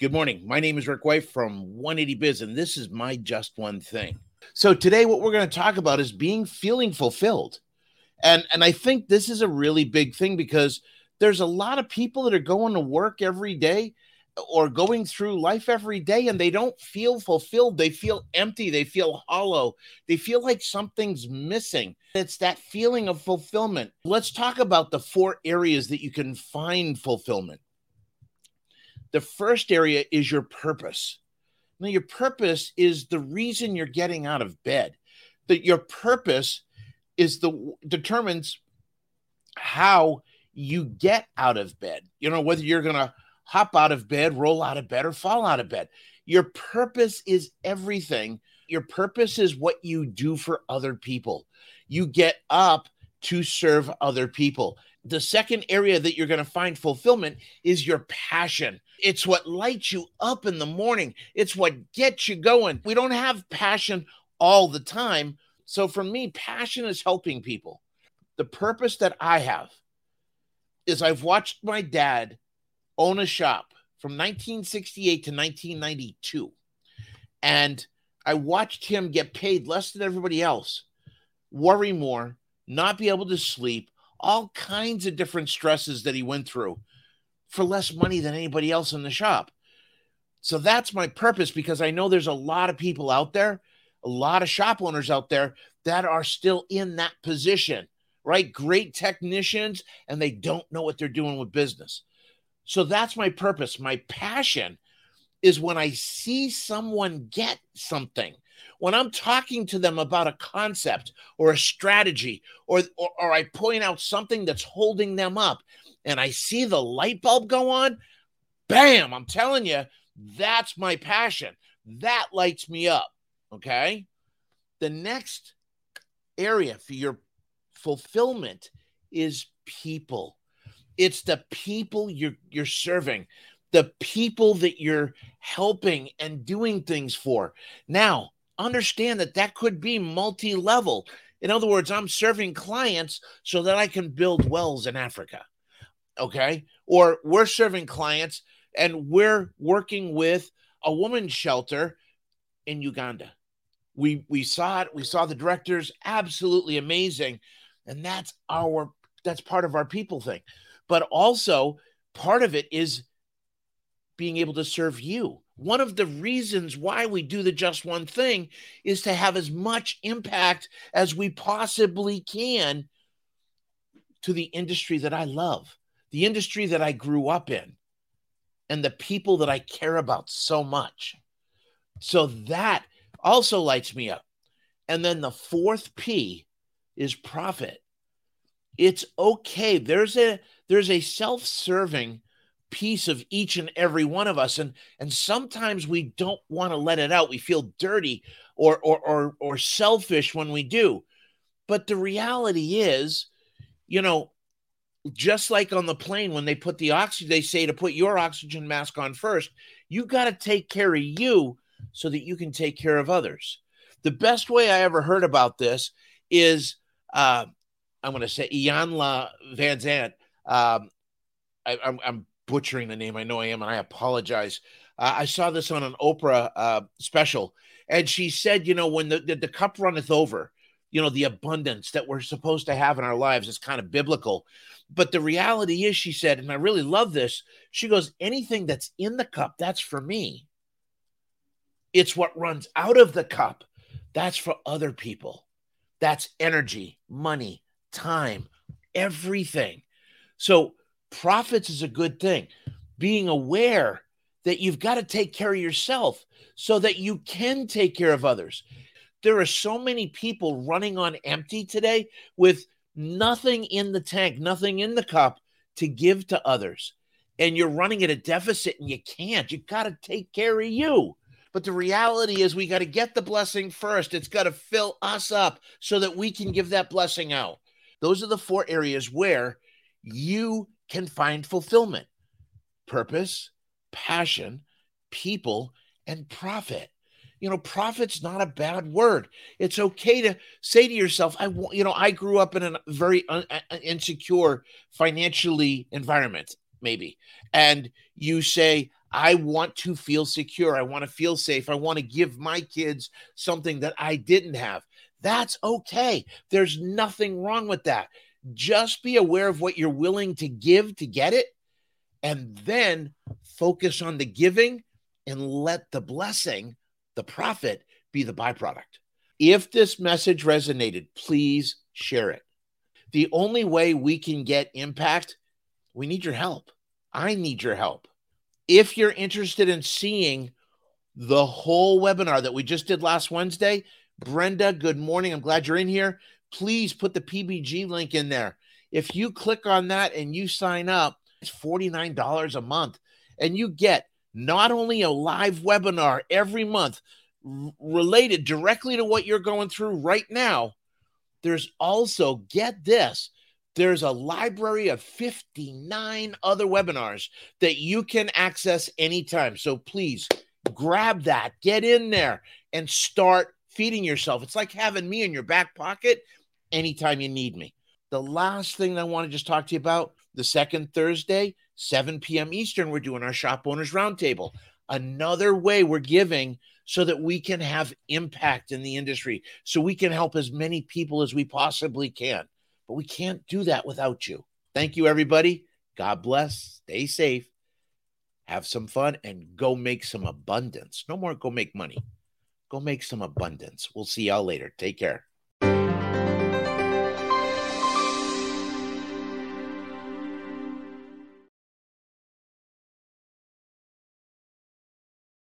Good morning. My name is Rick White from 180 Biz, and this is my Just One Thing. So today, what we're going to talk about is being feeling fulfilled, and and I think this is a really big thing because there's a lot of people that are going to work every day or going through life every day and they don't feel fulfilled. They feel empty. They feel hollow. They feel like something's missing. It's that feeling of fulfillment. Let's talk about the four areas that you can find fulfillment. The first area is your purpose. Now, your purpose is the reason you're getting out of bed. That your purpose is the determines how you get out of bed. You know, whether you're gonna hop out of bed, roll out of bed, or fall out of bed. Your purpose is everything. Your purpose is what you do for other people. You get up to serve other people. The second area that you're going to find fulfillment is your passion. It's what lights you up in the morning, it's what gets you going. We don't have passion all the time. So for me, passion is helping people. The purpose that I have is I've watched my dad own a shop from 1968 to 1992. And I watched him get paid less than everybody else, worry more, not be able to sleep, all kinds of different stresses that he went through for less money than anybody else in the shop. So that's my purpose because I know there's a lot of people out there, a lot of shop owners out there that are still in that position, right? Great technicians, and they don't know what they're doing with business. So that's my purpose. My passion is when I see someone get something when I'm talking to them about a concept or a strategy, or, or, or I point out something that's holding them up and I see the light bulb go on, bam, I'm telling you, that's my passion. That lights me up. Okay. The next area for your fulfillment is people. It's the people you're you're serving, the people that you're helping and doing things for. Now, understand that that could be multi level. In other words, I'm serving clients so that I can build wells in Africa. Okay. Or we're serving clients and we're working with a woman's shelter in Uganda. We we saw it, we saw the directors absolutely amazing. And that's our that's part of our people thing. But also part of it is being able to serve you one of the reasons why we do the just one thing is to have as much impact as we possibly can to the industry that I love, the industry that I grew up in, and the people that I care about so much. So that also lights me up. And then the fourth P is profit. It's okay. There's a there's a self-serving piece of each and every one of us. And and sometimes we don't want to let it out. We feel dirty or or or, or selfish when we do. But the reality is you know just like on the plane when they put the oxygen they say to put your oxygen mask on first you got to take care of you so that you can take care of others. The best way i ever heard about this is uh, i'm going to say Iyanla Vanzant um, I, am butchering the name. I know I am, and I apologize. Uh, I saw this on an Oprah uh, special, and she said, you know, when the, the, the cup runneth over, you know, the abundance that we're supposed to have in our lives is kind of biblical. But the reality is, she said, and I really love this, she goes, anything that's in the cup, that's for me. It's what runs out of the cup. That's for other people. That's energy, money, time, everything. So profits is a good thing. Being aware that you've got to take care of yourself so that you can take care of others. There are so many people running on empty today with nothing in the tank, nothing in the cup to give to others. And you're running at a deficit and you can't. You've got to take care of you. But the reality is, we got to get the blessing first. It's got to fill us up so that we can give that blessing out. Those are the four areas where you can find fulfillment purpose, passion, people, and profit. You know, profit's not a bad word. It's okay to say to yourself, I want, you know, I grew up in a very un- insecure financially environment, maybe. And you say, I want to feel secure. I want to feel safe. I want to give my kids something that I didn't have. That's okay. There's nothing wrong with that. Just be aware of what you're willing to give to get it, and then focus on the giving and let the blessing, the profit, be the byproduct. If this message resonated, please share it. The only way we can get impact, we need your help. I need your help. If you're interested in seeing the whole webinar that we just did last Wednesday, Brenda, good morning. I'm glad you're in here. Please put the PBG link in there. If you click on that and you sign up, it's $49 a month. And you get not only a live webinar every month related directly to what you're going through right now, there's also, get this, there's a library of 59 other webinars that you can access anytime. So please grab that, get in there, and start feeding yourself. It's like having me in your back pocket anytime you need me. The last thing I want to just talk to you about the second Thursday, 7 p.m. Eastern, we're doing our Shop Owners Roundtable. Another way we're giving so that we can have impact in the industry, so we can help as many people as we possibly can. But we can't do that without you. Thank you, everybody. God bless. Stay safe. Have some fun and go make some abundance. No more go make money. Go make some abundance. We'll see y'all later. Take care.